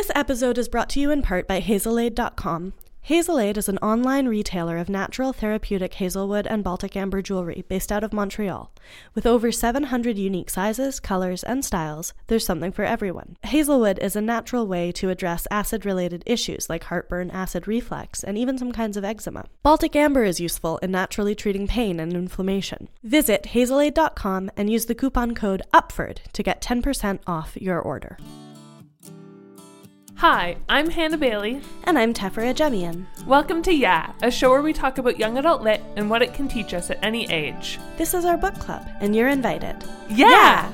This episode is brought to you in part by Hazelaid.com. Hazelaid is an online retailer of natural therapeutic hazelwood and Baltic amber jewelry based out of Montreal. With over 700 unique sizes, colors, and styles, there's something for everyone. Hazelwood is a natural way to address acid related issues like heartburn, acid reflux, and even some kinds of eczema. Baltic amber is useful in naturally treating pain and inflammation. Visit hazelaid.com and use the coupon code UPFORD to get 10% off your order. Hi, I'm Hannah Bailey. And I'm Tefera Jemian. Welcome to Yeah, a show where we talk about young adult lit and what it can teach us at any age. This is our book club, and you're invited. Yeah! yeah!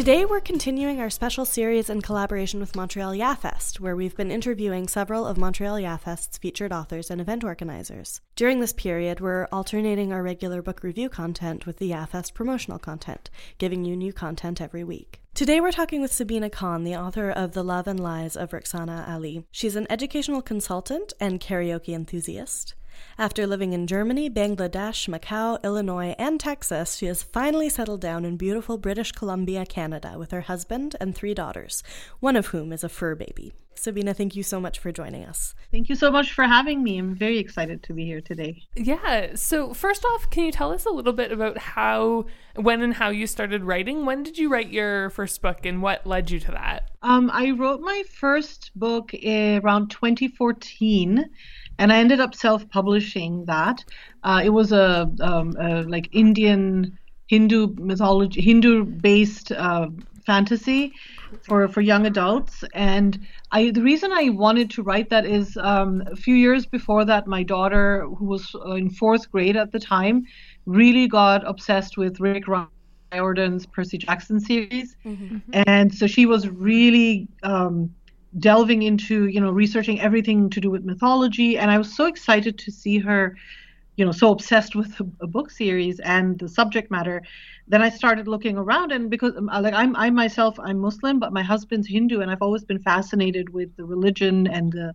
Today, we're continuing our special series in collaboration with Montreal YAFest, where we've been interviewing several of Montreal YAFest's featured authors and event organizers. During this period, we're alternating our regular book review content with the YAFest promotional content, giving you new content every week. Today, we're talking with Sabina Khan, the author of The Love and Lies of Rukhsana Ali. She's an educational consultant and karaoke enthusiast. After living in Germany, Bangladesh, Macau, Illinois, and Texas, she has finally settled down in beautiful British Columbia, Canada, with her husband and three daughters, one of whom is a fur baby. Sabina, thank you so much for joining us. Thank you so much for having me. I'm very excited to be here today. Yeah. So, first off, can you tell us a little bit about how, when, and how you started writing? When did you write your first book and what led you to that? Um, I wrote my first book around 2014 and I ended up self-publishing that. Uh, it was a, um, a, like Indian Hindu mythology, Hindu-based uh, fantasy for for young adults. And I the reason I wanted to write that is um, a few years before that, my daughter, who was uh, in fourth grade at the time, really got obsessed with Rick Riordan's Percy Jackson series, mm-hmm. and so she was really um, delving into you know researching everything to do with mythology and i was so excited to see her you know so obsessed with a, book series and the subject matter then i started looking around and because um, like i'm i myself i'm muslim but my husband's hindu and i've always been fascinated with the religion and the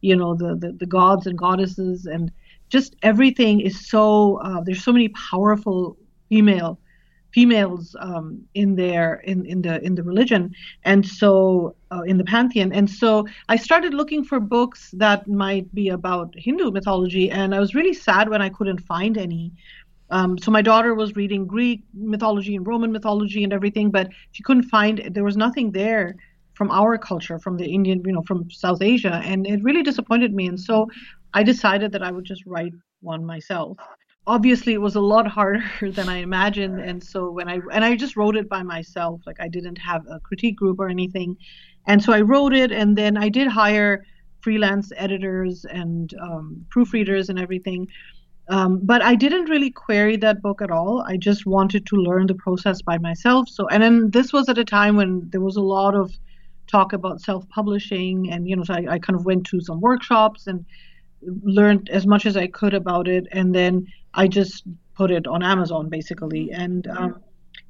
you know the the, the gods and goddesses and just everything is so uh, there's so many powerful female females um, in their in, in the in the religion. And so uh, in the pantheon. And so i started looking for books that might be about hindu mythology. And i was really sad when i couldn't find any. Um, so my daughter was reading greek mythology and roman mythology and everything but she couldn't find there was nothing there from our culture from the indian you know from south asia. And it really disappointed me. And so i decided that i would just write one myself obviously it was a lot harder than I imagined. And so when I and I just wrote it by myself, like I didn't have a critique group or anything. And so I wrote it, and then I did hire freelance editors and um, proofreaders and everything. Um, but I didn't really query that book at all. I just wanted to learn the process by myself. So, and then this was at a time when there was a lot of talk about self-publishing, and you know, so I, I kind of went to some workshops and learned as much as I could about it, and then I just put it on Amazon basically, and um,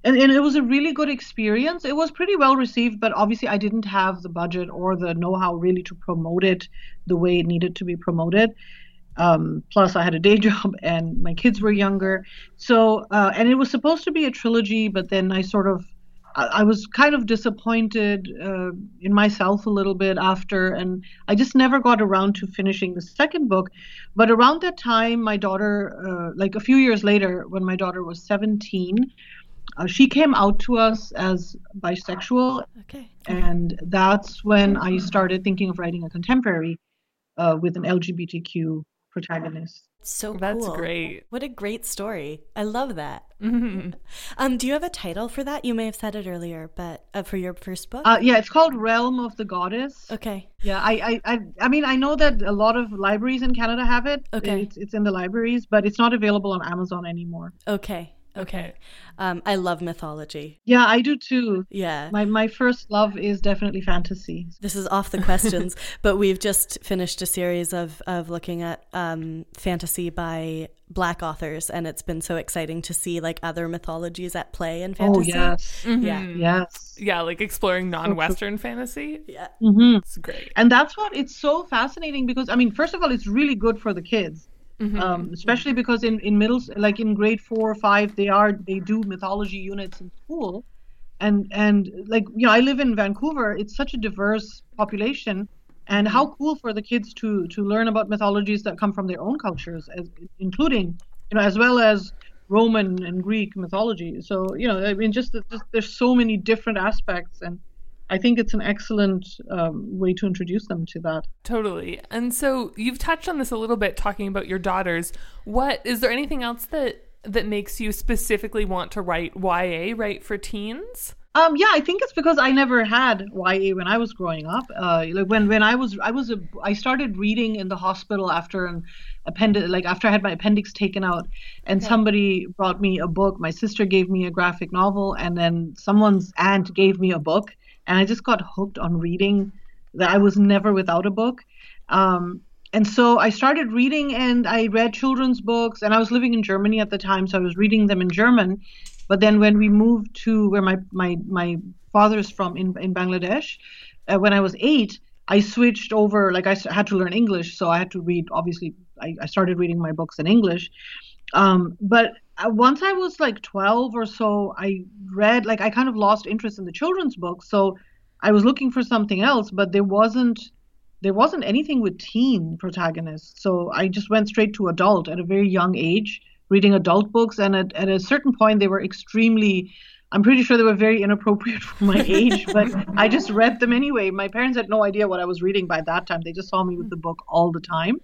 and, and it was a really good experience. It was pretty well received, but obviously I didn't have the budget or the know-how really to promote it the way it needed to be promoted. Um, plus, I had a day job and my kids were younger, so uh, and it was supposed to be a trilogy, but then I sort of I was kind of disappointed uh, in myself a little bit after, and I just never got around to finishing the second book. But around that time, my daughter, uh, like a few years later, when my daughter was 17, uh, she came out to us as bisexual. Okay. And that's when I started thinking of writing a contemporary uh, with an LGBTQ protagonist. So cool. That's great. What a great story. I love that. Mm-hmm. Um, do you have a title for that? You may have said it earlier, but uh, for your first book? Uh, yeah, it's called Realm of the Goddess. Okay. Yeah, I, I, I, I mean, I know that a lot of libraries in Canada have it. Okay. It's, it's in the libraries, but it's not available on Amazon anymore. Okay. Okay. Um, I love mythology. Yeah, I do too. Yeah. My my first love is definitely fantasy. This is off the questions, but we've just finished a series of, of looking at um, fantasy by black authors, and it's been so exciting to see like other mythologies at play in fantasy. Oh fantasy. yes, Yeah. yes. Yeah, like exploring non-Western fantasy. Yeah. hmm It's great. And that's what it's so fascinating because I mean, first of all, it's really good for the kids. Mm-hmm. um, mm-hmm. especially because in in middle like in grade four or five they are they do mythology units in school. And and like you know i live in vancouver. It's such a diverse population. And how mm-hmm. cool for the kids to to learn about mythologies that come from their own cultures as, including you know as well as roman and greek mythology. So you know i mean just, just there's so many different aspects and i think it's an excellent um, way to introduce them to that Totally. And so you've touched on this a little bit talking about your daughters. What is there anything else that that makes you specifically want to write YA, right for teens? Um, yeah, I think it's because I never had YA when I was growing up. Uh, like when when I was I was a I started reading in the hospital after an appendix like after I had my appendix taken out, and somebody brought me a book. My sister gave me a graphic novel, and then someone's aunt gave me a book, and I just got hooked on reading. That I was never without a book. Um, and so I started reading and I read children's books and I was living in Germany at the time so I was reading them in German but then when we moved to where my my my father's from in in Bangladesh uh, when I was 8 I switched over like I had to learn English so I had to read obviously I, I started reading my books in English um, but once I was like 12 or so I read like I kind of lost interest in the children's books so I was looking for something else but there wasn't there wasn't anything with teen protagonists. So I just went straight to adult at a very young age, reading adult books. And at, at a certain point, they were extremely, I'm pretty sure they were very inappropriate for my age, but I just read them anyway. My parents had no idea what I was reading by that time. They just saw me with the book all the time.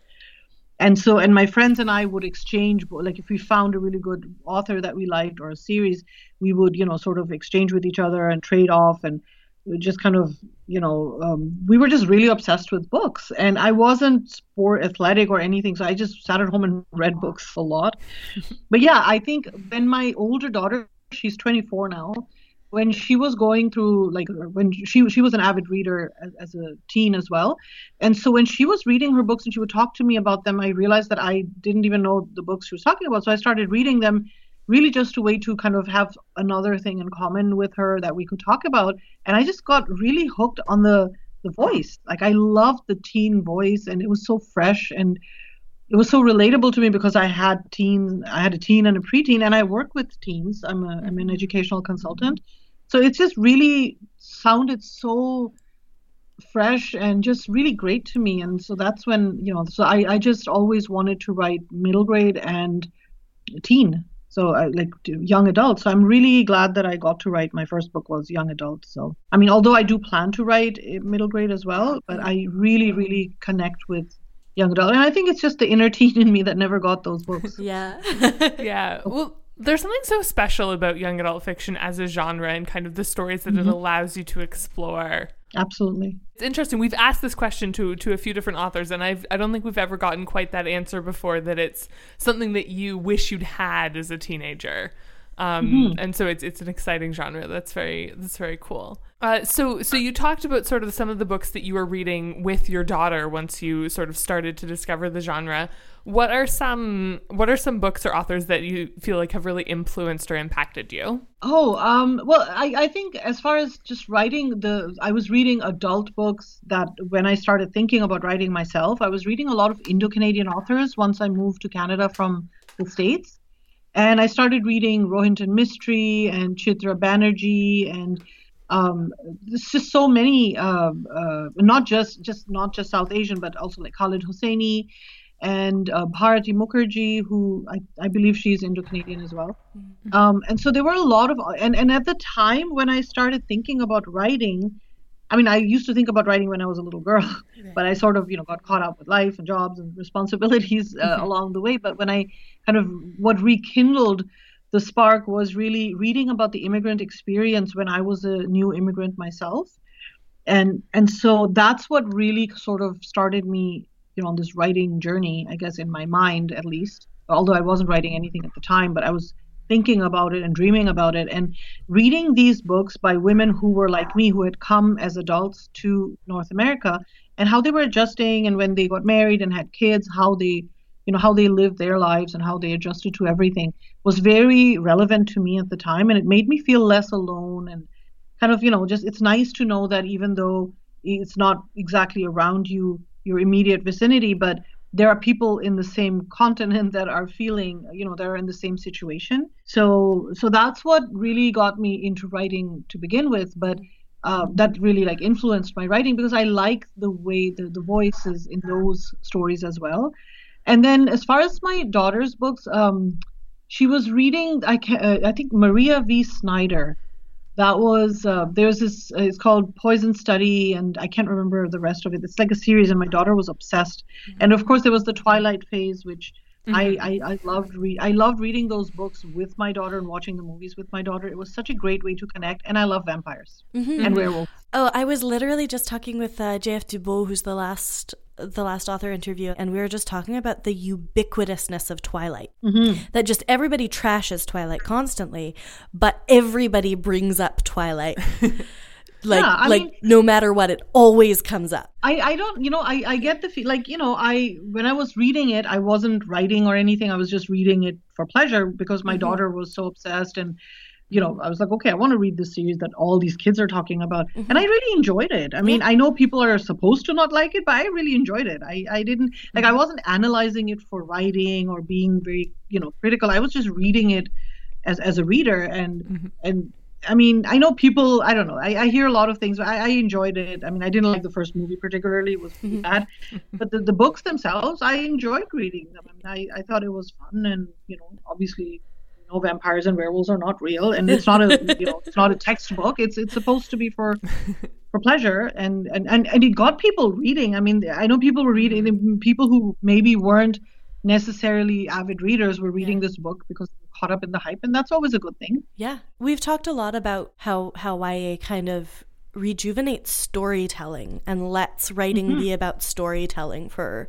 And so, and my friends and I would exchange, like if we found a really good author that we liked or a series, we would, you know, sort of exchange with each other and trade off and just kind of you know um, we were just really obsessed with books. And i wasn't sport athletic or anything so i just sat at home and read books a lot. But yeah i think when my older daughter she's 24 now when she was going through like uh, when she she was an avid reader as, as a teen as well. And so when she was reading her books and she would talk to me about them i realized that i didn't even know the books she was talking about. So i started reading them really just a way to kind of have another thing in common with her that we could talk about. And i just got really hooked on the the voice. Like i loved the teen voice and it was so fresh and it was so relatable to me because i had teens i had a teen and a preteen and i work with teens. I'm a i'm an mm-hmm. educational consultant so it just really sounded so fresh and just really great to me. And so that's when you know so i i just always wanted to write middle grade and teen. So I, like young adults so i'm really glad that i got to write my first book was young adult. So i mean although i do plan to write middle grade as well but i really really connect with young adult. And i think it's just the inner teen in me that never got those books. Yeah. Yeah. Well, there's something so special about young adult fiction as a genre and kind of the stories that it allows you to explore. absolutely It's interesting. We've asked this question to to a few different authors, and I've I don't think we've ever gotten quite that answer before. That it's something that you wish you'd had as a teenager, um, and so it's it's an exciting genre. That's very that's very cool. Uh, so so you talked about sort of some of the books that you were reading with your daughter once you sort of started to discover the genre. What are some what are some books or authors that you feel like have really influenced or impacted you? Oh, um, well, I, I think as far as just writing the, I was reading adult books that when I started thinking about writing myself, I was reading a lot of Indo Canadian authors once I moved to Canada from the States. And I started reading Rohinton Mistry and Chitra Banerjee and um, there's just so many, uh, uh, not just just not just South Asian, but also like Khaled Hosseini and uh, Bharati Mukherjee, who I, I believe she's Indo-Canadian as well. Um, and so there were a lot of, and, and at the time when I started thinking about writing, I mean, I used to think about writing when I was a little girl, but I sort of, you know, got caught up with life and jobs and responsibilities uh, along the way. But when I kind of, what rekindled the spark was really reading about the immigrant experience when I was a new immigrant myself. And, and so that's what really sort of started me, you know, on this writing journey, I guess, in my mind at least, although I wasn't writing anything at the time, but I was thinking about it and dreaming about it and reading these books by women who were like me who had come as adults to north america and how they were adjusting and when they got married and had kids how they you know how they lived their lives and how they adjusted to everything was very relevant to me at the time and it made me feel less alone and kind of you know just it's nice to know that even though it's not exactly around you your immediate vicinity but there are people in the same continent that are feeling you know they're in the same situation. So so that's what really got me into writing to begin with but uh, that really like influenced my writing because i like the way the, the voices in those stories as well and then as far as my daughter's books um, she was reading i can, uh, i think maria v. Snyder. That was uh, there's this uh, it's called poison study and i can't remember the rest of it. It's like a series and my daughter was obsessed. Mm-hmm. and of course there was the twilight phase which mm-hmm. I, I, I loved re- i loved reading those books with my daughter and watching the movies with my daughter. It was such a great way to connect and i love vampires mm-hmm. and werewolves. Oh i was literally just talking with uh, jf dubeau who's the last the last author interview, and we were just talking about the ubiquitousness of Twilight. Mm-hmm. That just everybody trashes Twilight constantly, but everybody brings up Twilight. like yeah, like mean, no matter what it always comes up i i don't you know i i get the feel like you know i when i was reading it i wasn't writing or anything i was just reading it for pleasure because my mm-hmm. daughter was so obsessed and you know, I was like, okay, I want to read this series that all these kids are talking about. Mm-hmm. And I really enjoyed it. I mean, yeah. I know people are supposed to not like it, but I really enjoyed it. I, I didn't, like, I mm-hmm. wasn't analyzing it for writing or being very, you know, critical. I was just reading it as, as a reader. And, mm-hmm. and, I mean, I know people. I don't know. I, I hear a lot of things, but I, I, enjoyed it. I mean, I didn't like the first movie particularly; it was mm-hmm. bad. but the, the books themselves, I enjoyed reading them. I, mean, I I thought it was fun, and you know, obviously, know vampires and werewolves are not real and it's not a you know it's not a textbook it's it's supposed to be for for pleasure and and and, and it got people reading i mean i know people were reading mm-hmm. people who maybe weren't necessarily avid readers were reading yeah. this book because caught up in the hype and that's always a good thing yeah we've talked a lot about how how ya kind of rejuvenates storytelling and lets writing mm-hmm. be about storytelling for,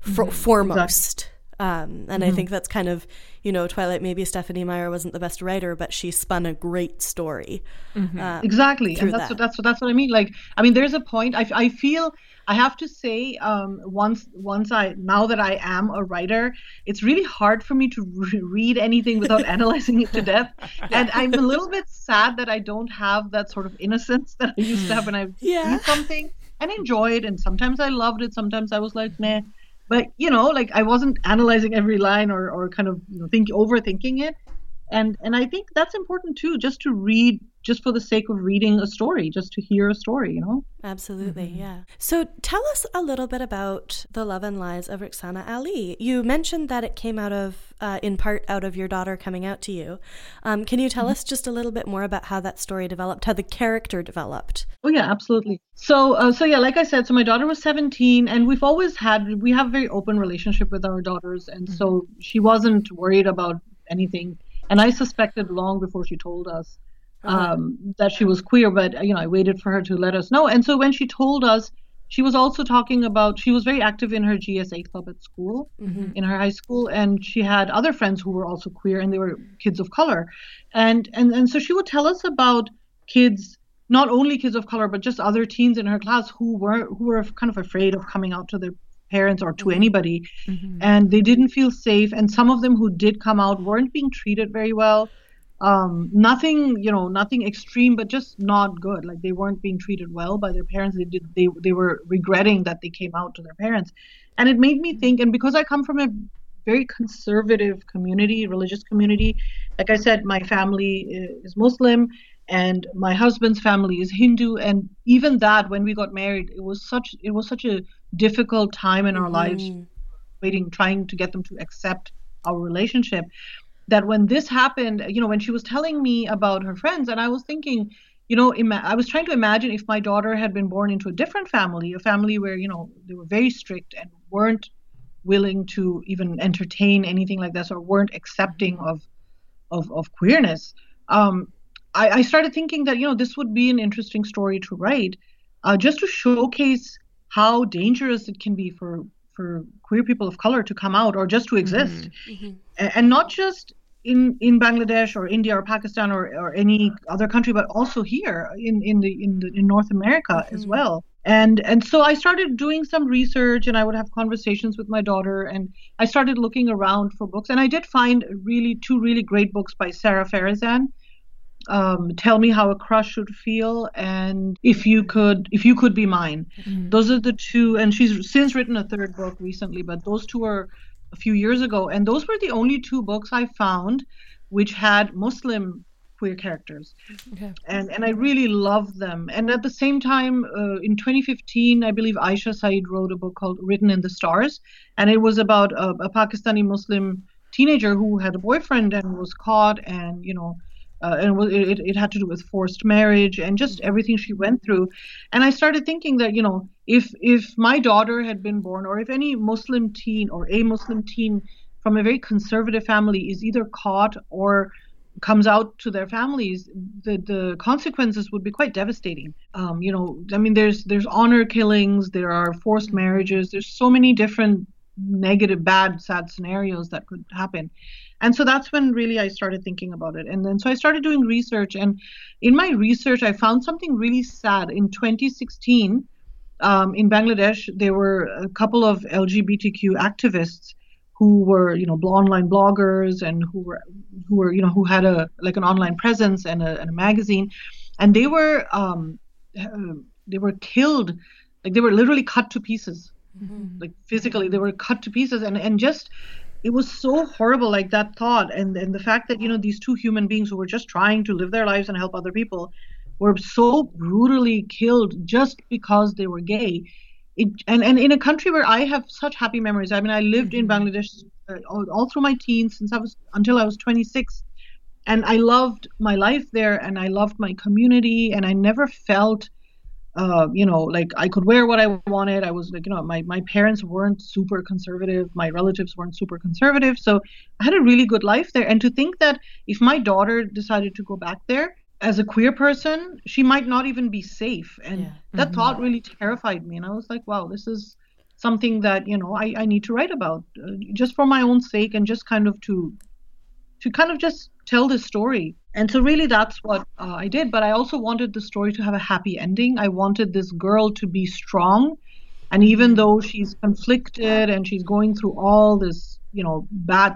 for mm-hmm. foremost exactly. Um, and mm-hmm. I think that's kind of, you know, Twilight. Maybe Stephenie Meyer wasn't the best writer, but she spun a great story. Mm-hmm. Um, exactly, and that's that. what that's what that's what I mean. Like, I mean, there's a point. I, I feel I have to say, um, once once I now that I am a writer, it's really hard for me to re- read anything without analyzing it to death. And I'm a little bit sad that I don't have that sort of innocence that I used to have when I yeah. read something and enjoyed. And sometimes I loved it. Sometimes I was like, nah but you know like i wasn't analyzing every line or, or kind of you know, think overthinking it. And and i think that's important too just to read just for the sake of reading a story just to hear a story you know? Absolutely mm-hmm. yeah. So tell us a little bit about the love and lies of Rukhsana Ali. You mentioned that it came out of uh, in part out of your daughter coming out to you. Um, can you tell mm-hmm. us just a little bit more about how that story developed how the character developed? Oh yeah absolutely. So uh, so yeah like i said so my daughter was 17 and we've always had we have a very open relationship with our daughters and mm-hmm. so she wasn't worried about anything. And I suspected long before she told us um, that she was queer, but you know, I waited for her to let us know. And so when she told us, she was also talking about she was very active in her GSA club at school, mm-hmm. in her high school, and she had other friends who were also queer, and they were kids of color, and and and so she would tell us about kids not only kids of color but just other teens in her class who were who were kind of afraid of coming out to their parents or to mm-hmm. anybody mm-hmm. and they didn't feel safe and some of them who did come out weren't being treated very well um, nothing you know nothing extreme but just not good. Like they weren't being treated well by their parents. They did they, they were regretting that they came out to their parents. And it made me think and because i come from a very conservative community religious community like i said my family is muslim and my husband's family is hindu. And even that when we got married it was such it was such a difficult time in our mm-hmm. lives waiting trying to get them to accept our relationship that when this happened you know when she was telling me about her friends and i was thinking you know ima- i was trying to imagine if my daughter had been born into a different family a family where you know they were very strict and weren't willing to even entertain anything like this or weren't accepting of of, of queerness. Um, I, I, started thinking that you know this would be an interesting story to write uh, just to showcase how dangerous it can be for for queer people of color to come out or just to exist mm-hmm. and, not just in in Bangladesh or India or Pakistan or, or any other country, but also here in in the in the, in North America mm-hmm. as well. And and so I started doing some research, and I would have conversations with my daughter, and I started looking around for books, and I did find really two really great books by Sara Farizan. Um, tell me how a crush should feel and if you could if you could be mine mm-hmm. those are the two and she's since written a third book recently but those two are a few years ago, and those were the only two books I found which had Muslim queer characters, okay. and and I really love them. And at the same time, uh, in 2015, I believe Aisha Saeed wrote a book called Written in the Stars, and it was about a, a Pakistani Muslim teenager who had a boyfriend and was caught, and you know uh, and it, it had to do with forced marriage and just mm-hmm. everything she went through and i started thinking that you know if if my daughter had been born or if any muslim teen or a muslim teen from a very conservative family is either caught or comes out to their families the the consequences would be quite devastating um, you know i mean there's there's honor killings there are forced mm-hmm. marriages there's so many different negative bad sad scenarios that could happen and so that's when really i started thinking about it. And then so i started doing research and in my research i found something really sad. In 2016 um, in bangladesh there were a couple of lgbtq activists who were you know online bloggers and who were who were you know who had a like an online presence and a, and a magazine. And they were um, uh, they were killed like they were literally cut to pieces. Mm-hmm. like physically they were cut to pieces. And and just it was so horrible like that thought. And and the fact that you know these two human beings who were just trying to live their lives and help other people were so brutally killed just because they were gay. It, and and in a country where i have such happy memories i mean i lived in mm-hmm. bangladesh uh, all, all through my teens since i was until i was 26 and i loved my life there and i loved my community and i never felt uh, you know, like I could wear what I wanted. I was like, you know, my, my parents weren't super conservative. My relatives weren't super conservative. So I had a really good life there. And to think that if my daughter decided to go back there as a queer person, she might not even be safe. And yeah. that mm-hmm. thought really terrified me. And I was like, wow, this is something that, you know, I, I need to write about uh, just for my own sake and just kind of to, to kind of just tell this story and so, really, that's what uh, I did. But I also wanted the story to have a happy ending. I wanted this girl to be strong. And even though she's conflicted and she's going through all this, you know, bad,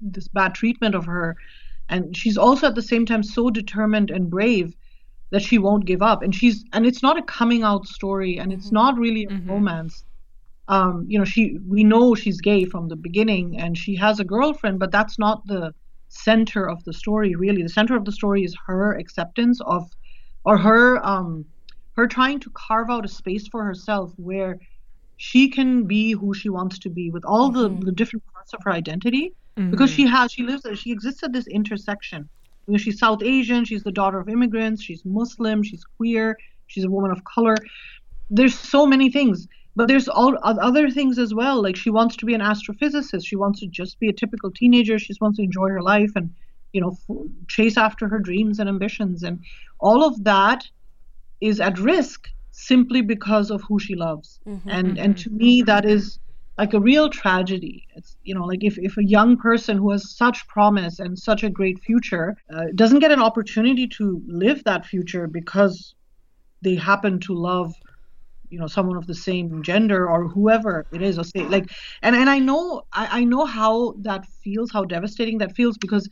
this bad treatment of her, and she's also at the same time so determined and brave that she won't give up. And she's, and it's not a coming out story, and it's mm-hmm. not really a mm-hmm. romance. Um, you know, she, we know she's gay from the beginning, and she has a girlfriend, but that's not the center of the story really. The center of the story is her acceptance of or her um her trying to carve out a space for herself where she can be who she wants to be with all mm-hmm. the, the different parts of her identity. Mm-hmm. because she has she lives she exists at this intersection. You know, she's south asian she's the daughter of immigrants she's muslim she's queer she's a woman of color. There's so many things but there's all other things as well like she wants to be an astrophysicist she wants to just be a typical teenager she just wants to enjoy her life and you know f- chase after her dreams and ambitions and all of that is at risk simply because of who she loves mm-hmm, and mm-hmm. and to me that is like a real tragedy it's you know like if, if a young person who has such promise and such a great future uh, doesn't get an opportunity to live that future because they happen to love you know someone of the same gender or whoever it is or say like and and i know I, I know how that feels how devastating that feels because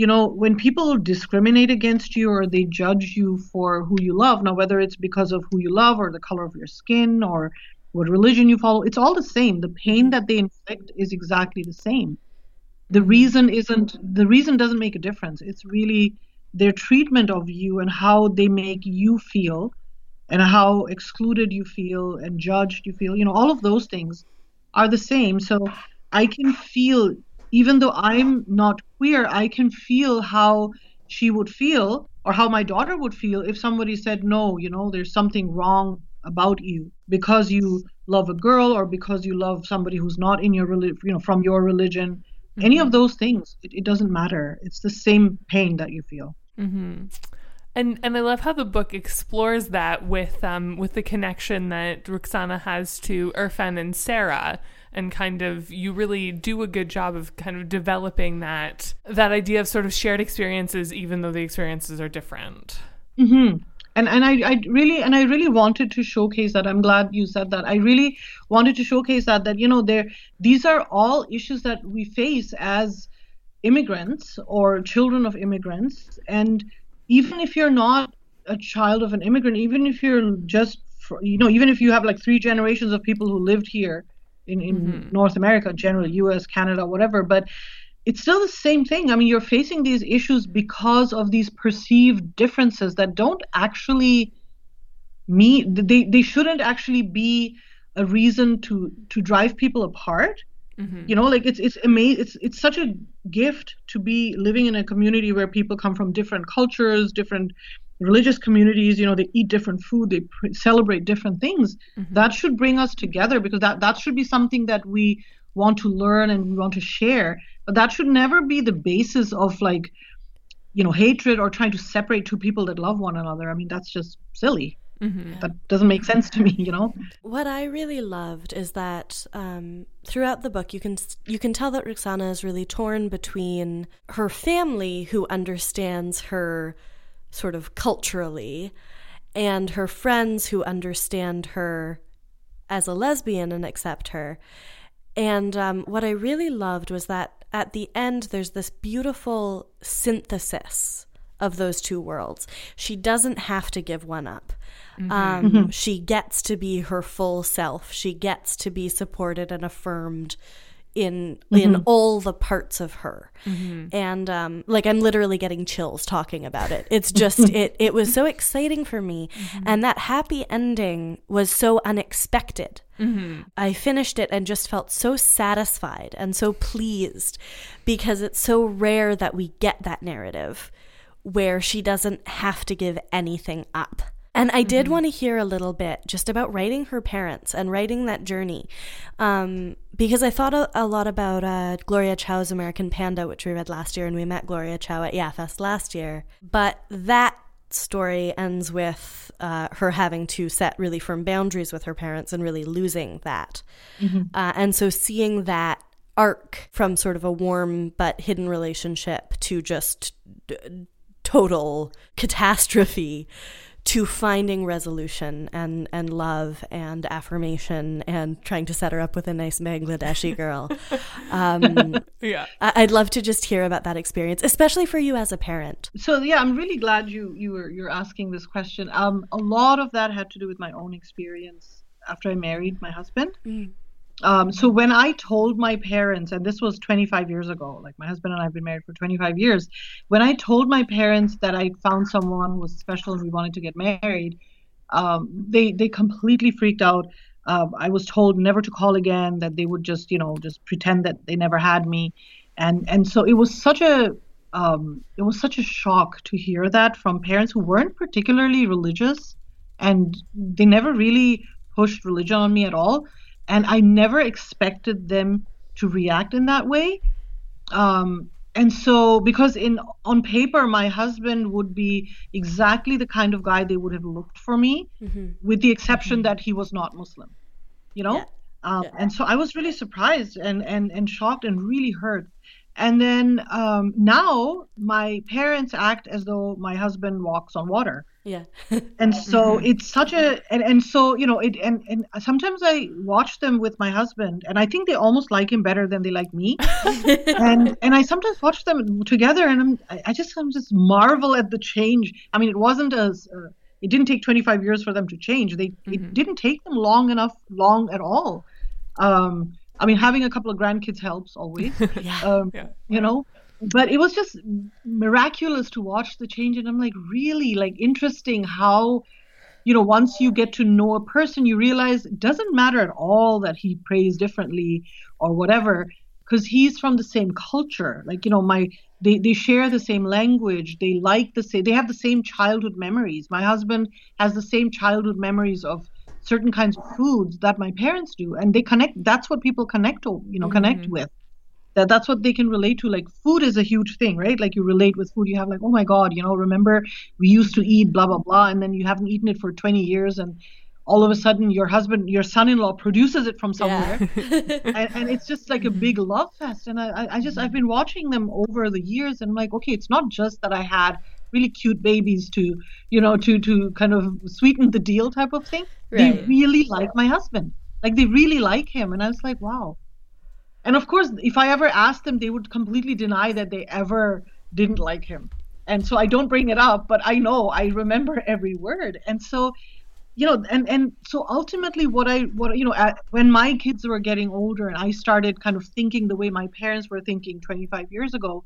you know when people discriminate against you or they judge you for who you love now whether it's because of who you love or the color of your skin or what religion you follow it's all the same. The pain that they inflict is exactly the same. The mm-hmm. reason isn't the reason doesn't make a difference. It's really their treatment of you and how they make you feel and how excluded you feel and judged you feel you know all of those things are the same so i can feel even though i'm not queer i can feel how she would feel or how my daughter would feel if somebody said no you know there's something wrong about you because you love a girl or because you love somebody who's not in your religion you know from your religion mm-hmm. any of those things it, it, doesn't matter it's the same pain that you feel mm-hmm. And and I love how the book explores that with um with the connection that Rukhsana has to Irfan and Sarah and kind of you really do a good job of kind of developing that that idea of sort of shared experiences even though the experiences are different. Mm-hmm. and and I, I really and i really wanted to showcase that. I'm glad you said that. I really wanted to showcase that that you know there these are all issues that we face as immigrants or children of immigrants. And even if you're not a child of an immigrant even if you're just you know even if you have like three generations of people who lived here in, in mm-hmm. North America, generally US, Canada, whatever, but it's still the same thing. I mean, you're facing these issues because of these perceived differences that don't actually mean they, they shouldn't actually be a reason to to drive people apart. Mm-hmm. You know, like it's it's amazing. It's it's such a gift to be living in a community where people come from different cultures, different religious communities you know they eat different food they pr- celebrate different things mm-hmm. that should bring us together because that that should be something that we want to learn and we want to share but that should never be the basis of like you know hatred or trying to separate two people that love one another i mean that's just silly Mm-hmm. That doesn't make sense to me, you know. What I really loved is that um, throughout the book, you can you can tell that Rukhsana is really torn between her family, who understands her sort of culturally, and her friends who understand her as a lesbian and accept her. And um, what I really loved was that at the end, there's this beautiful synthesis of those two worlds. She doesn't have to give one up. Mm-hmm. Um, mm-hmm. She gets to be her full self. She gets to be supported and affirmed in mm-hmm. in all the parts of her mm-hmm. and um like i'm literally getting chills talking about it it's just it it was so exciting for me mm-hmm. and that happy ending was so unexpected mm-hmm. i finished it and just felt so satisfied and so pleased because it's so rare that we get that narrative where she doesn't have to give anything up and I did mm-hmm. want to hear a little bit just about writing her parents and writing that journey. Um, because I thought a, a lot about uh, Gloria Chao's American Panda, which we read last year, and we met Gloria Chao at YAFest last year. But that story ends with uh, her having to set really firm boundaries with her parents and really losing that. Mm-hmm. Uh, and so seeing that arc from sort of a warm but hidden relationship to just d- total catastrophe to finding resolution and, and love and affirmation and trying to set her up with a nice Bangladeshi girl. Um, yeah, I, would love to just hear about that experience, especially for you as a parent. So yeah, I'm really glad you you were you're asking this question. Um, a lot of that had to do with my own experience after I married my husband. Mm. Um, so when I told my parents, and this was 25 years ago, like my husband and I have been married for 25 years, when I told my parents that I found someone who was special and we wanted to get married, um, they they completely freaked out. Uh, I was told never to call again, that they would just you know just pretend that they never had me, and and so it was such a um, it was such a shock to hear that from parents who weren't particularly religious, and they never really pushed religion on me at all and I never expected them to react in that way. Um, and so, because in on paper, my husband would be exactly the kind of guy they would have looked for me, mm-hmm. with the exception mm-hmm. that he was not Muslim, you know. Yeah. Um, yeah. And so I was really surprised and and and shocked and really hurt. And then um, now my parents act as though my husband walks on water. Yeah. and so mm-hmm. it's such a and, and so you know it and and sometimes I watch them with my husband and I think they almost like him better than they like me. and and I sometimes watch them together and I'm I just I'm just marvel at the change. I mean it wasn't as uh, it didn't take 25 years for them to change. They mm-hmm. it didn't take them long enough long at all. Um I mean having a couple of grandkids helps always. yeah. Um, yeah. you know but it was just miraculous to watch the change and i'm like really like interesting how you know once you get to know a person you realize it doesn't matter at all that he prays differently or whatever because he's from the same culture. Like you know my they, they share the same language they like the same they have the same childhood memories. My husband has the same childhood memories of certain kinds of foods that my parents do and they connect that's what people connect to you know mm-hmm. connect with that that's what they can relate to. Like food is a huge thing right? Like you relate with food. You have like oh my god you know remember we used to eat blah blah blah and then you haven't eaten it for 20 years and all of a sudden your husband your son-in-law produces it from somewhere. Yeah. and, and it's just like a mm-hmm. big love fest and I, I- just i've been watching them over the years and i'm like okay it's not just that i had really cute babies to you know to to kind of sweeten the deal type of thing. They really like my husband. Like they really like him and i was like wow and of course if i ever asked them they would completely deny that they ever didn't like him and so i don't bring it up but i know i remember every word and so you know and and so ultimately what i what you know at, when my kids were getting older and i started kind of thinking the way my parents were thinking 25 years ago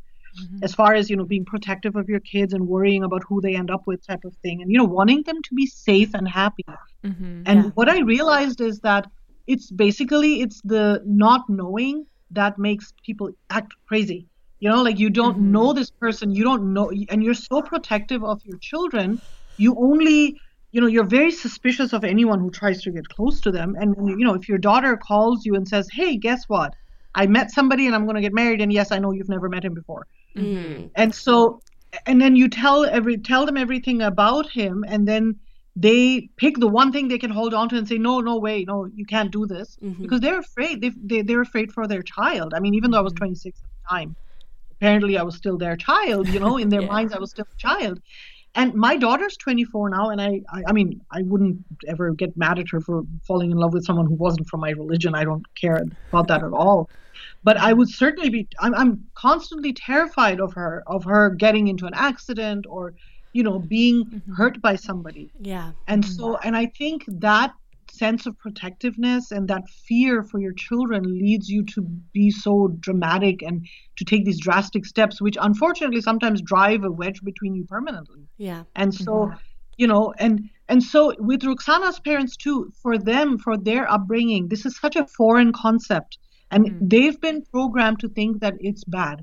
as far as you know being protective of your kids and worrying about who they end up with type of thing and you know wanting them to be safe and happy Mm-hmm. and Yeah. what i realized is that it's basically it's the not knowing that makes people act crazy you know like you don't Mhm. know this person you don't know and you're so protective of your children you only you know you're very suspicious of anyone who tries to get close to them and you know if your daughter calls you and says hey guess what i met somebody and i'm going to get married and yes i know you've never met him before Mm. and so and then you tell every tell them everything about him and then they pick the one thing they can hold on to and say no no way no you can't do this Mhm. because they're afraid they, they, they're afraid for their child i mean even though i was 26 at the time apparently i was still their child you know in their Yeah. minds i was still a child and my daughter's 24 now and I, I i mean i wouldn't ever get mad at her for falling in love with someone who wasn't from my religion i don't care about that at all but I would certainly be. I'm, I'm constantly terrified of her, of her getting into an accident or, you know, being Mhm. hurt by somebody. Yeah. And so, and I think that sense of protectiveness and that fear for your children leads you to be so dramatic and to take these drastic steps, which unfortunately sometimes drive a wedge between you permanently Yeah. and so you know and and so with Rukhsana's parents too for them for their upbringing this is such a foreign concept and Mhm. they've been programmed to think that it's bad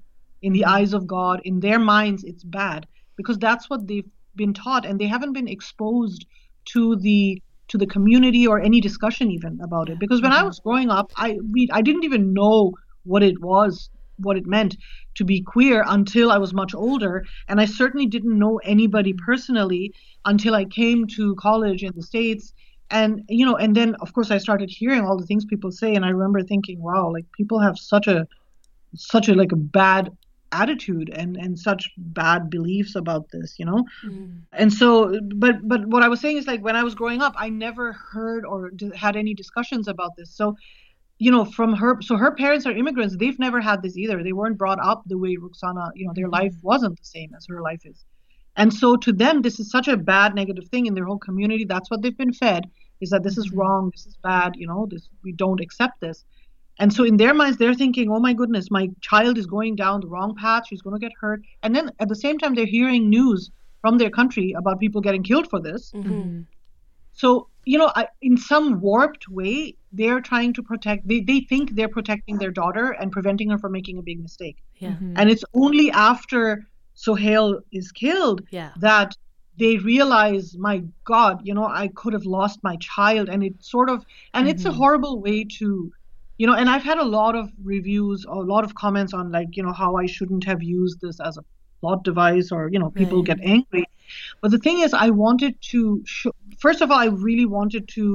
in the eyes of God in their minds it's bad because that's what they've been taught and they haven't been exposed to the to the community or any discussion even about it because when I Mhm. was growing up I we, I didn't even know what it was what it meant to be queer until I was much older and I certainly didn't know anybody personally until I came to college in the states and you know and then of course I started hearing all the things people say and I remember thinking wow like people have such a such a like a bad attitude and and such bad beliefs about this you know? Mm. and so but but what i was saying is like when i was growing up i never heard or d- had any discussions about this. So you know from her so her parents are immigrants. They've never had this either. They weren't brought up the way Rukhsana you know their life wasn't the same as her life is. And so to them this is such a bad negative thing in their whole community. That's what they've been fed is that this is Mhm. wrong this is bad you know this we don't accept this and so in their minds they're thinking oh my goodness my child is going down the wrong path she's going to get hurt and then at the same time they're hearing news from their country about people getting killed for this Mhm. so you know I, in some warped way they're trying to protect they, they think they're protecting their daughter and preventing her from making a big mistake Yeah. Mhm. and it's only after sohail is killed Yeah. that they realize my god you know i could have lost my child and it sort of and it's a Mhm. horrible way to you know and i've had a lot of reviews a lot of comments on like you know how i shouldn't have used this as a plot device or you know people Right. get angry but the thing is i wanted to show first of all i really wanted to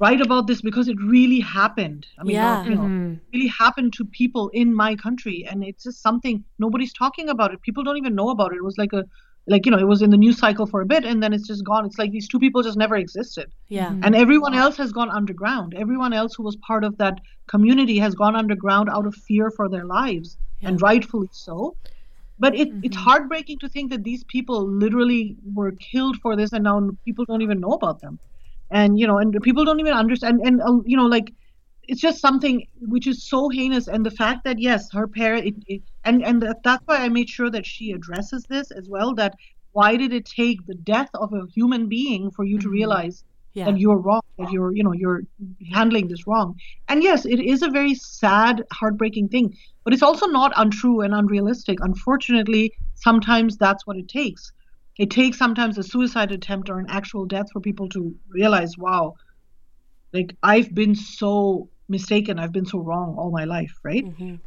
write about this because it really happened i mean Yeah. you know, Mhm. really happened to people in my country and it's just something nobody's talking about it people don't even know about it it was like a like you know it was in the news cycle for a bit and then it's just gone it's like these two people just never existed Yeah. Mhm. and everyone else has gone underground everyone else who was part of that community has gone underground out of fear for their lives and rightfully so but it, it's Mhm. heartbreaking to think that these people literally were killed for this and now people don't even know about them and you know and people don't even understand and uh, you know like it's just something which is so heinous and the fact that yes her parent it, it, and and that's why i made sure that she addresses this as well that why did it take the death of a human being for you to Mhm. realize Yeah. that you're wrong that you're you know you're handling this wrong and yes it is a very sad heartbreaking thing but it's also not untrue and unrealistic unfortunately sometimes that's what it takes it takes sometimes a suicide attempt or an actual death for people to realize wow like i've been so mistaken i've been so wrong all my life right Mhm.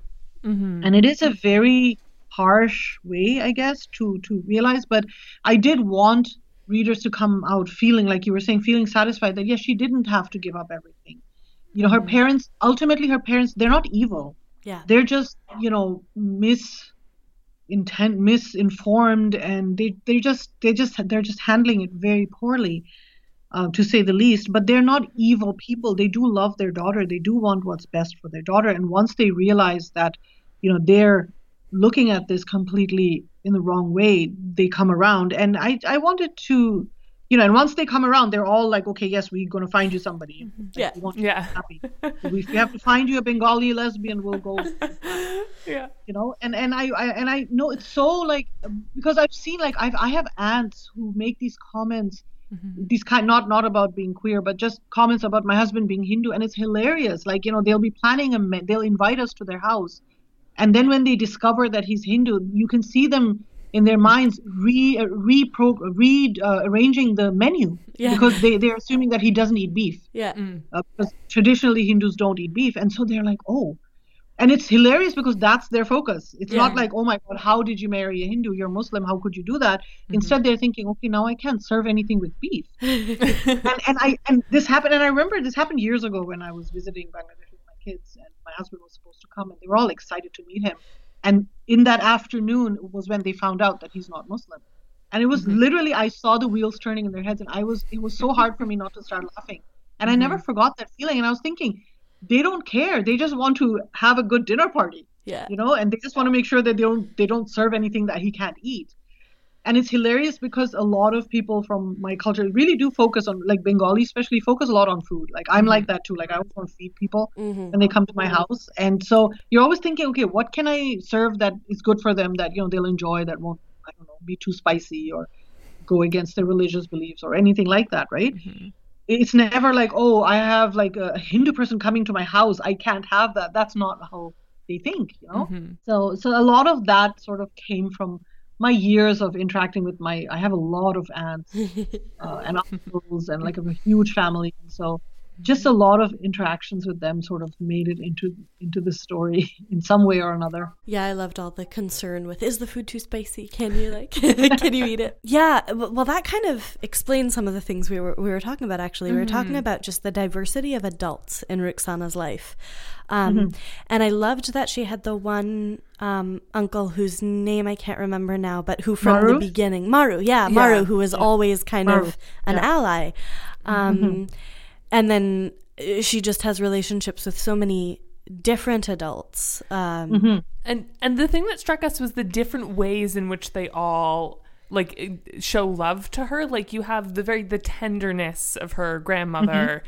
Mhm. and it is a very harsh way i guess to to realize but i did want readers to come out feeling like you were saying, feeling satisfied that yes, she didn't have to give up everything. You know, her parents ultimately her parents they're not evil. Yeah. They're just you know mis intent misinformed and they they just they just they're just handling it very poorly uh, to say the least but they're not evil people. They do love their daughter. They do want what's best for their daughter. And once they realize that you know they're looking at this completely in the wrong way they come around. And i i wanted to you know and once they come around they're all like okay yes we're going to find you somebody. Like, Yeah. we want you to Yeah. be happy. If we have to find you a bengali lesbian we'll go Yeah. you know and and I, I and i know it's so like because i've seen like i've i have aunts who make these comments these kind not not about being queer but just comments about my husband being hindu and it's hilarious like you know they'll be planning a they'll invite us to their house and then when they discover that he's hindu you can see them in their minds re repro re uh, arranging the menu Yeah. because they they're assuming that he doesn't eat beef Yeah. uh, because traditionally Hindus don't eat beef, and so they're like, oh, and it's hilarious because that's their focus. It's not like, oh my God, how did you marry a Hindu? You're Muslim. How could you do that? Mm-hmm. Instead, they're thinking, okay, now I can't serve anything with beef. and and I and this happened, and I remember this happened years ago when I was visiting Bangladesh with my kids, and my husband was supposed to come, and they were all excited to meet him. And in that afternoon was when they found out that he's not Muslim. And it was mm-hmm. literally I saw the wheels turning in their heads, and I was it was so hard for me not to start laughing. And I never mm-hmm. forgot that feeling. And I was thinking, they don't care. They just want to have a good dinner party, Yeah. you know, and they just want to make sure that they don't they don't serve anything that he can't eat. And it's hilarious because a lot of people from my culture really do focus on like Bengali especially focus a lot on food. Like I'm like that too. Like I always want to feed people Mm-hmm. when they come to my house. And so you're always thinking, okay, what can I serve that is good for them that you know they'll enjoy that won't I don't know be too spicy or go against their religious beliefs or anything like that, right? It's never like, oh, I have like a Hindu person coming to my house. I can't have that. That's not how they think, you know. So so a lot of that sort of came from my years of interacting with my. I have a lot of aunts uh, and uncles and like a huge family, and so just a lot of interactions with them sort of made it into into the story in some way or another. Yeah, I loved all the concern with is the food too spicy? Can you like can you eat it? Yeah, well that kind of explains some of the things we were we were talking about actually. We were talking about just the diversity of adults in Rukhsana's life. Um, and I loved that she had the one um, uncle whose name I can't remember now, but who from the beginning, Maru, yeah, Maru, Yeah, who was always kind Maru, of an ally. Um, And then uh, she just has relationships with so many different adults. Um, And and the thing that struck us was the different ways in which they all like eh, show love to her. Like you have the very the tenderness of her grandmother.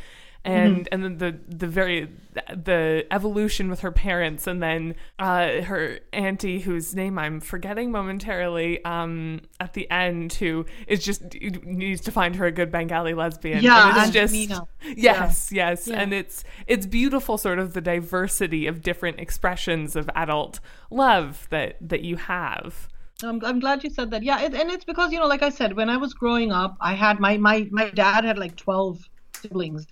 And and then the the very the evolution with her parents and then uh, her auntie whose name I'm forgetting momentarily um, at the end who is just needs to find her a good Bengali lesbian Yeah, and it's just Angelina. yes yes Yeah. and it's it's beautiful sort of the diversity of different expressions of adult love that that you have I'm, I'm glad you said that. Yeah, it, and it's because you know, like I said, when I was growing up, I had my my my dad had like 12 siblings.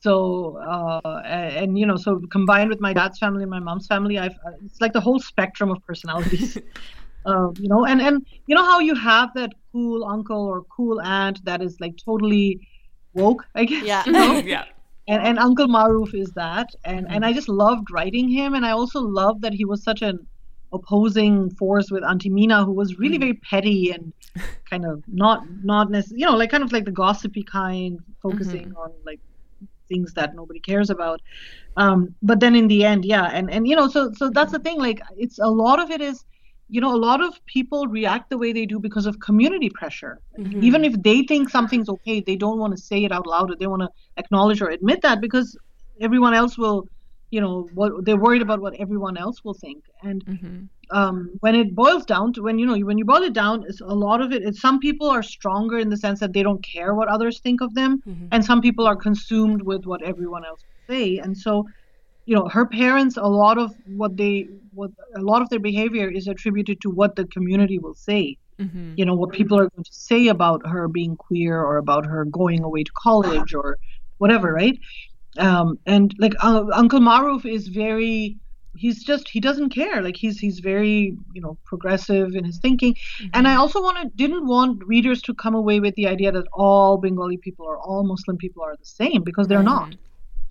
So uh, and, and you know, so combined with my dad's family and my mom's family, I've uh, it's like the whole spectrum of personalities. uh, you know, and and you know how you have that cool uncle or cool aunt that is like totally woke, I guess. Yeah. you know? yeah and, and Uncle Maruf is that, and and I just loved writing him, and I also loved that he was such an opposing force with Auntie Mina, who was really very petty and kind of not not necessarily, you know, like kind of like the gossipy kind, focusing on like things that nobody cares about. Um, but then in the end, yeah, and and you know, so so that's the thing. Like, it's a lot of it is, you know, a lot of people react the way they do because of community pressure. Even if they think something's okay, they don't want to say it out loud, or they want to acknowledge or admit that because everyone else will, you know, what they're worried about what everyone else will think. And um, when it boils down to when you know when you boil it down, it's a lot of it. Is some people are stronger in the sense that they don't care what others think of them, and some people are consumed with what everyone else say. And so, you know, her parents, a lot of what they, what a lot of their behavior is attributed to what the community will say. You know, what people are going to say about her being queer or about her going away to college or whatever, right? Um, and like uh, Uncle Maruf is very he's just he doesn't care like he's he's very you know progressive in his thinking mm-hmm. and i also wanted didn't want readers to come away with the idea that all bengali people or all muslim people are the same because they're mm-hmm. not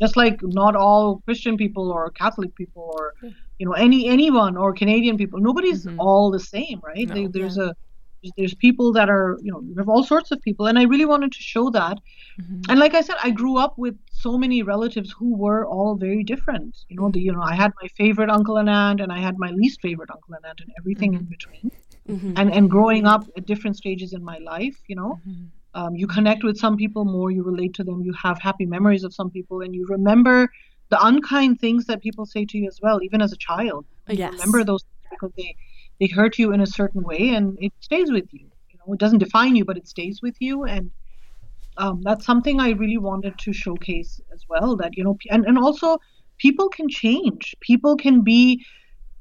just like not all christian people or catholic people or you know any anyone or canadian people nobody's mm-hmm. all the same right no, they, there's yeah. a there's people that are you know you have all sorts of people and i really wanted to show that mm-hmm. and like i said i grew up with so many relatives who were all very different you know the you know i had my favorite uncle and aunt and i had my least favorite uncle and aunt and everything mm-hmm. in between mm-hmm. and and growing up at different stages in my life you know mm-hmm. um, you connect with some people more you relate to them you have happy memories of some people and you remember the unkind things that people say to you as well even as a child you yes. remember those because they they hurt you in a certain way and it stays with you. You know it doesn't define you but it stays with you. And um, that's something i really wanted to showcase as well that you know and, and also people can change. People can be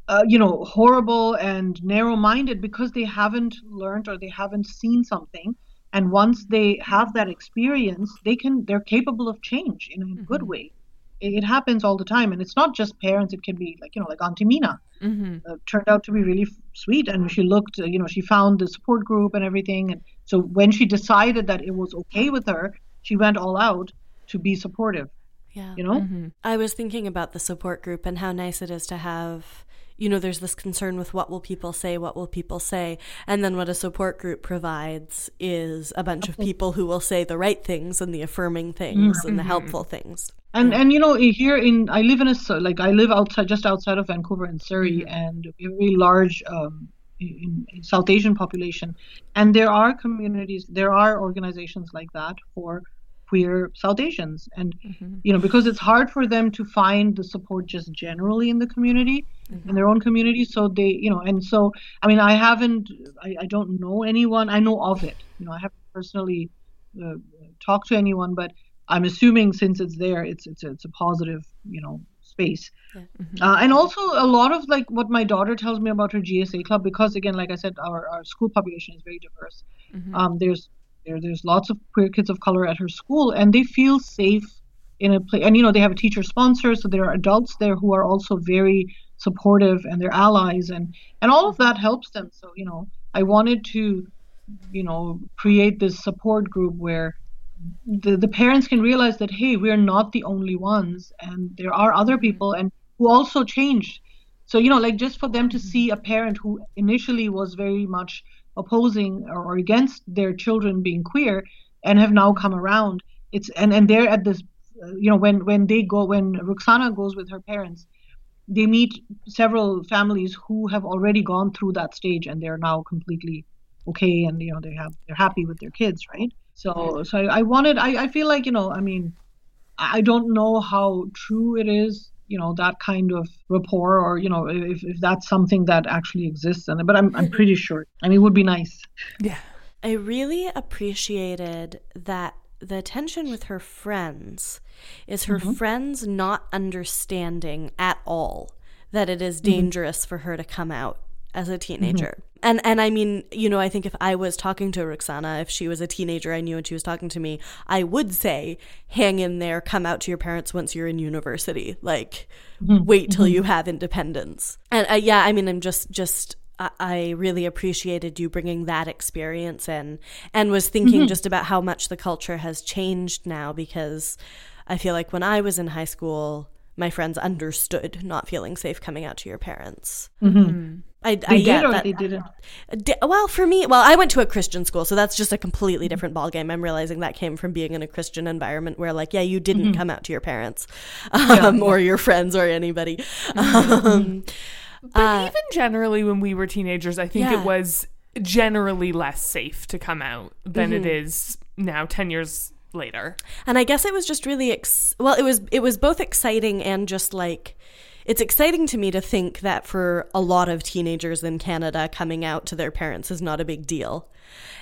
uh, you know horrible and narrow-minded because they haven't learned or they haven't seen something. And once they have that experience they can they're capable of change in a mm-hmm. good way it happens all the time. And it's not just parents. It can be like you know like auntie mina. Mm-hmm. uh, turned out to be really f- sweet. And she looked uh, you know she found the support group and everything. And so when she decided that it was okay with her she went all out to be supportive. Yeah. You know? Mm-hmm. i was thinking about the support group and how nice it is to have you know, there's this concern with what will people say, what will people say, and then what a support group provides is a bunch of people who will say the right things and the affirming things mm-hmm. and the mm-hmm. helpful things. And and you know here in I live in a like I live outside just outside of Vancouver in Surrey mm-hmm. and a very large um, in, in South Asian population, and there are communities, there are organizations like that for queer South Asians, and mm-hmm. you know because it's hard for them to find the support just generally in the community, mm-hmm. in their own community. So they, you know, and so I mean I haven't, I, I don't know anyone. I know of it. You know, I haven't personally uh, talked to anyone, but I'm assuming since it's there, it's it's a, it's a positive, you know, space. Yeah. Mm-hmm. Uh, and also a lot of like what my daughter tells me about her GSA club, because again, like I said, our, our school population is very diverse. Mm-hmm. Um, there's there there's lots of queer kids of color at her school, and they feel safe in a place. And you know, they have a teacher sponsor, so there are adults there who are also very supportive and they're allies, and and all of that helps them. So you know, I wanted to, you know, create this support group where the, the parents can realize that hey we're not the only ones and there are other mm-hmm. people and who also changed so you know like just for them to mm-hmm. see a parent who initially was very much opposing or, against their children being queer and have now come around it's and and they're at this uh, you know when when they go when Rukhsana goes with her parents they meet several families who have already gone through that stage and they're now completely okay and you know they have they're happy with their kids right so so I, I wanted I, I feel like, you know, I mean, I don't know how true it is, you know, that kind of rapport or, you know, if, if that's something that actually exists and but I'm I'm pretty sure. I mean it would be nice. Yeah. I really appreciated that the tension with her friends is her mm-hmm. friends not understanding at all that it is mm-hmm. dangerous mm-hmm. for her to come out as a teenager. And and I mean, you know, I think if I was talking to Rukhsana, if she was a teenager I knew and she was talking to me, I would say, hang in there, come out to your parents once you're in university. Like mm-hmm. wait till mm-hmm. you have independence. And uh, yeah, I mean, I'm just just I really appreciated you bringing that experience in and was thinking mm-hmm. just about how much the culture has changed now because I feel like when I was in high school, my friends understood not feeling safe coming out to your parents. Mm-hmm. I, they I or that, they didn't. Well, for me, well, I went to a Christian school, so that's just a completely different ballgame. I'm realizing that came from being in a Christian environment where, like, yeah, you didn't mm-hmm. come out to your parents um, yeah. or your friends or anybody. Mm-hmm. Um, but uh, even generally, when we were teenagers, I think yeah. it was generally less safe to come out than mm-hmm. it is now, ten years later. And I guess it was just really ex- well, it was it was both exciting and just like it's exciting to me to think that for a lot of teenagers in Canada, coming out to their parents is not a big deal.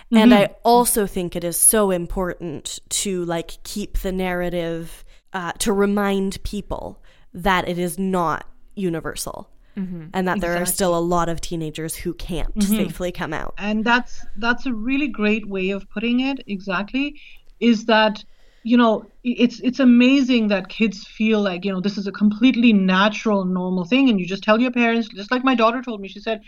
Mm-hmm. And I also think it is so important to like keep the narrative uh, to remind people that it is not universal. Mm-hmm. and that there exactly. are still a lot of teenagers who can't mm-hmm. safely come out and that's that's a really great way of putting it exactly is that you know it's it's amazing that kids feel like you know this is a completely natural normal thing. And you just tell your parents just like my daughter told me she said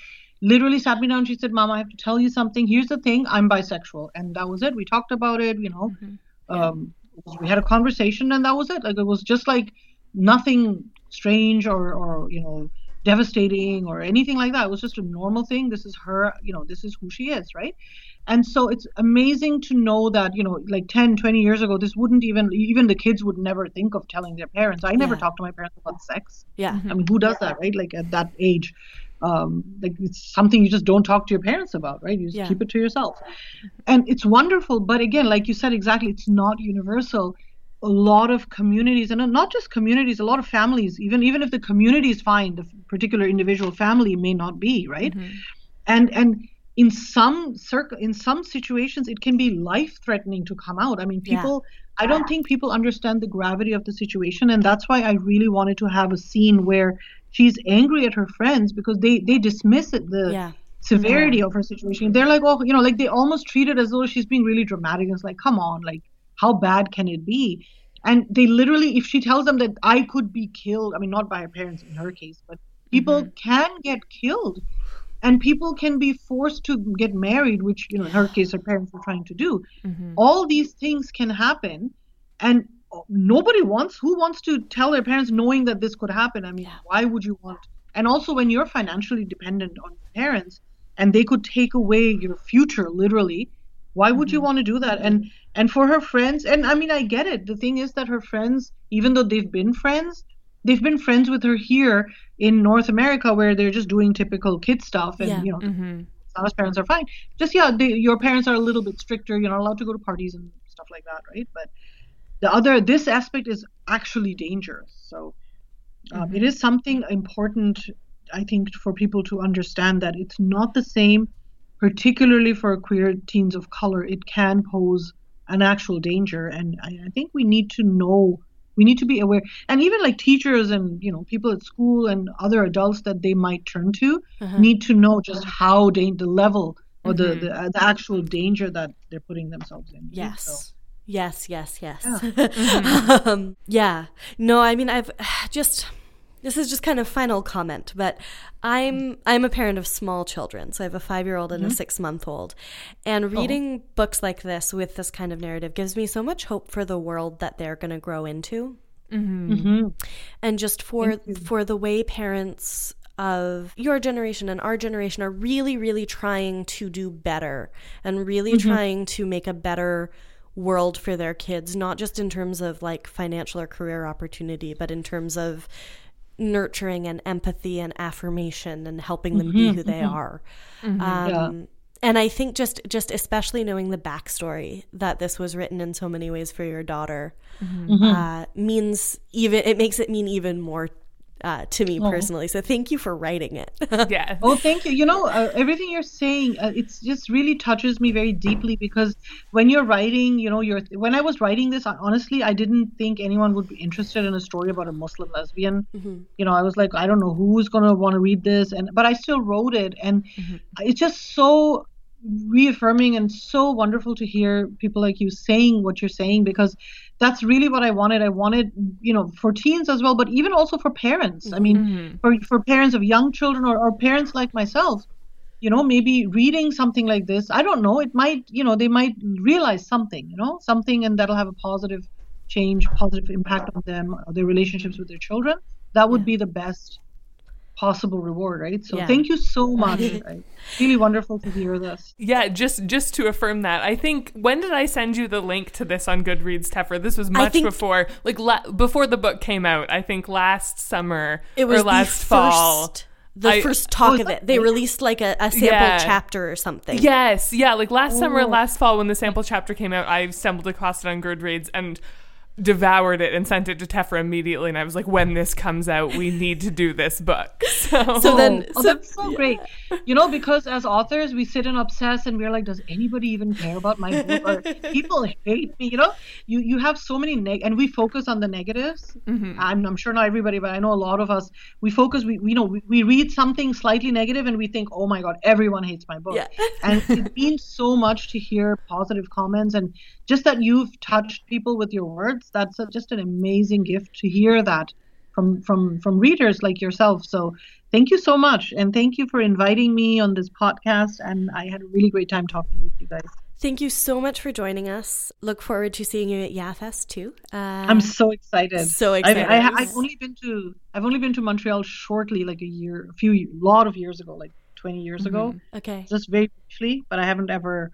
literally sat me down. She said mom i have to tell you something. Here's the thing. I'm bisexual. And that was it. We talked about it you know. Mm-hmm. yeah. um, we had a conversation and that was it. Like it was just like nothing strange or or you know devastating or anything like that. It was just a normal thing. This is her you know this is who she is right? And so it's amazing to know that you know like 10 20 years ago this wouldn't even even the kids would never think of telling their parents. I never yeah. talked to my parents about sex. Yeah. I mean who does that right? Like at that age um, like it's something you just don't talk to your parents about right? You just yeah. keep it to yourself. And it's wonderful but again like you said exactly it's not universal a lot of communities and not just communities a lot of families even even if the community is fine the particular individual family may not be right mm-hmm. and and in some circ- in some situations it can be life threatening to come out i mean people yeah. i don't think people understand the gravity of the situation and that's why i really wanted to have a scene where she's angry at her friends because they they dismiss it the yeah. severity yeah. of her situation they're like oh you know like they almost treat it as though she's being really dramatic it's like come on like how bad can it be and they literally if she tells them that i could be killed i mean not by her parents in her case but people mm-hmm. can get killed and people can be forced to get married which you know in her case her parents were trying to do mm-hmm. all these things can happen and nobody wants who wants to tell their parents knowing that this could happen i mean yeah. why would you want and also when you're financially dependent on your parents and they could take away your future literally why would mm-hmm. you want to do that and and for her friends and i mean i get it the thing is that her friends even though they've been friends they've been friends with her here in North America where they're just doing typical kid stuff and yeah. you know mm-hmm. Parents are fine. Just yeah, they, your parents are a little bit stricter. You're not allowed to go to parties and stuff like that, right? But the other this aspect is actually dangerous. So um, mm-hmm. it is something important, I think, for people to understand that it's not the same, particularly for queer teens of color. It can pose an actual danger, and I, I think we need to know we need to be aware and even like teachers and you know people at school and other adults that they might turn to uh-huh. need to know just how da- the level or mm-hmm. the, the, uh, the actual danger that they're putting themselves in yes so. yes yes yes yeah. mm-hmm. um, yeah no i mean i've just this is just kind of final comment, but I'm I'm a parent of small children, so I have a five year old and mm-hmm. a six month old, and oh. reading oh. books like this with this kind of narrative gives me so much hope for the world that they're going to grow into, mm-hmm. Mm-hmm. and just for for the way parents of your generation and our generation are really really trying to do better and really mm-hmm. trying to make a better world for their kids not just in terms of like financial or career opportunity but in terms of nurturing and empathy and affirmation and helping them mm-hmm, be who they mm-hmm. are. Mm-hmm, um, yeah. And I think just just especially knowing the backstory that this was written in so many ways for your daughter mm-hmm. uh, means even it makes it mean even more uh, to me oh. personally. So thank you for writing it. yeah. Oh, thank you. You know, uh, everything you're saying, uh, it's just really touches me very deeply because when you're writing, you know, you're when I was writing this, honestly, I didn't think anyone would be interested in a story about a Muslim lesbian. Mm-hmm. You know, I was like, I don't know who's gonna want to read this, and but I still wrote it, and mm-hmm. it's just so reaffirming and so wonderful to hear people like you saying what you're saying because that's really what I wanted. I wanted, you know, for teens as well, but even also for parents. I mean, mm-hmm. for, for parents of young children or, or parents like myself, you know, maybe reading something like this, I don't know, it might, you know, they might realize something, you know, something and that'll have a positive change, positive impact on them, their relationships with their children. That would yeah. be the best possible reward, right? So yeah. thank you so much. right? Really wonderful to hear this. Yeah, just just to affirm that, I think when did I send you the link to this on Goodreads, Teffer? This was much before, like la- before the book came out. I think last summer it was or last fall. First the I, first talk oh, of it. They released like a, a sample yeah. chapter or something. Yes, yeah, like last Ooh. summer, oh. last fall when the sample chapter came out, I stumbled across it on Goodreads and devoured it and sent it to Tefra immediately. And I was like, when this comes out, we need to do this book. So, So then, Oh, so, that's so great. You know, because as authors, we sit and obsess, and we're like, does anybody even care about my book? Or people hate me. You know, you you have so many neg, and we focus on the negatives. Mm-hmm. I'm, I'm sure not everybody, but I know a lot of us. We focus. We, we you know we, we read something slightly negative, and we think, oh my god, everyone hates my book. Yeah. and it means so much to hear positive comments, and just that you've touched people with your words. That's a, just an amazing gift to hear that from from from readers like yourself. So thank you so much, and thank you for inviting me on this podcast. And I had a really great time talking with you guys. thank you so much for joining us. Look forward to seeing you at YAFest too. Uh, I'm so excited. so excited. I, I've only been to I've only been to Montreal shortly, like a year, a few, lot of years ago, like 20 years ago, okay. just very briefly. But I haven't ever,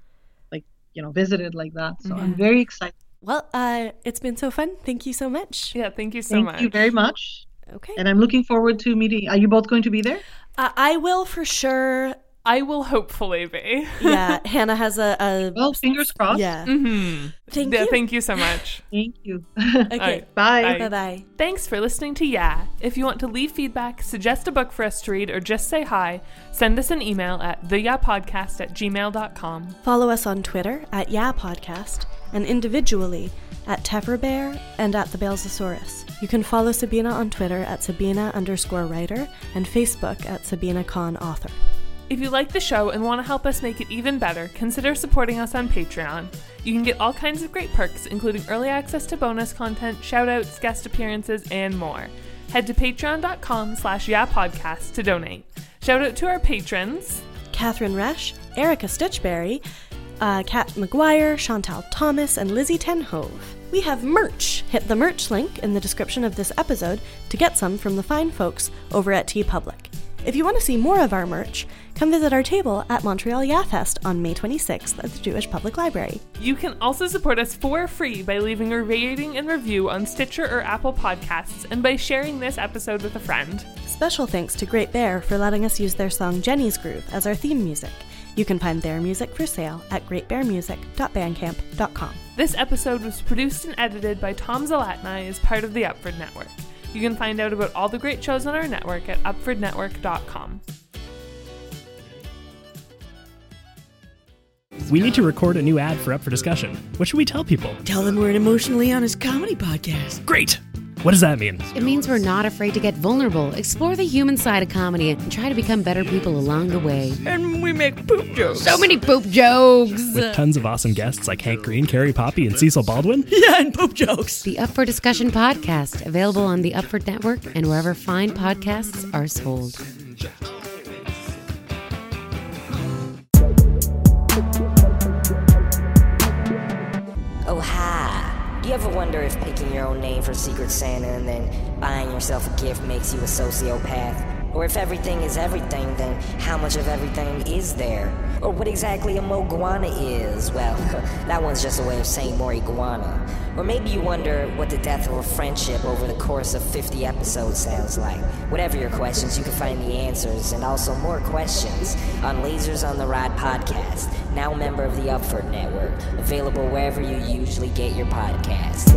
like, you know, visited like that. So I'm very excited. Well, uh, it's been so fun. Thank you so much. yeah, thank you so Thank much. Thank you very much. Okay. And I'm looking forward to meeting. Are you both going to be there? Uh, I will for sure. I will hopefully be. Yeah, Hannah has a. a Well, fingers crossed. yeah. hmm Thank yeah, you. Thank you so much. Thank you. Okay. Alright. Bye. Bye. Bye bye. Thanks for listening to Yeah. If you want to leave feedback, suggest a book for us to read, or just say hi, send us an email at theyapodcast at gmail.com. Follow us on Twitter at Yeah Podcast and individually at Teverbear and at the Balesosaurus. You can follow Sabina on Twitter at Sabina underscore writer and Facebook at Sabina Khan author. If you like the show and want to help us make it even better, consider supporting us on Patreon. You can get all kinds of great perks, including early access to bonus content, shoutouts, guest appearances, and more. Head to patreon.com slash yapodcast to donate. Shout out to our patrons. Catherine Resch, Erica Stitchberry, uh, Kat McGuire, Chantal Thomas, and Lizzie Tenhove. We have merch. Hit the merch link in the description of this episode to get some from the fine folks over at TeePublic. If you want to see more of our merch, come visit our table at Montreal YAFest on May 26th at the Jewish Public Library. You can also support us for free by leaving a rating and review on Stitcher or Apple Podcasts and by sharing this episode with a friend. Special thanks to Great Bear for letting us use their song Jenny's Groove as our theme music. You can find their music for sale at greatbearmusic.bandcamp.com. This episode was produced and edited by Tom Zalatni as part of the Upford Network. You can find out about all the great shows on our network at upfordnetwork.com. We need to record a new ad for Up for Discussion. What should we tell people? Tell them we're an emotionally honest comedy podcast. Great! What does that mean? It means we're not afraid to get vulnerable, explore the human side of comedy, and try to become better people along the way. And we make poop jokes. So many poop jokes! With tons of awesome guests like Hank Green, Carrie Poppy, and Cecil Baldwin? Yeah, and poop jokes. The Up for Discussion podcast, available on the Upford Network and wherever fine podcasts are sold. You ever wonder if picking your own name for Secret Santa and then buying yourself a gift makes you a sociopath? Or if everything is everything, then how much of everything is there? Or what exactly a moguana is? Well, that one's just a way of saying more iguana. Or maybe you wonder what the death of a friendship over the course of 50 episodes sounds like. Whatever your questions, you can find the answers and also more questions on Lasers on the Ride podcast, now a member of the Upford Network, available wherever you usually get your podcasts.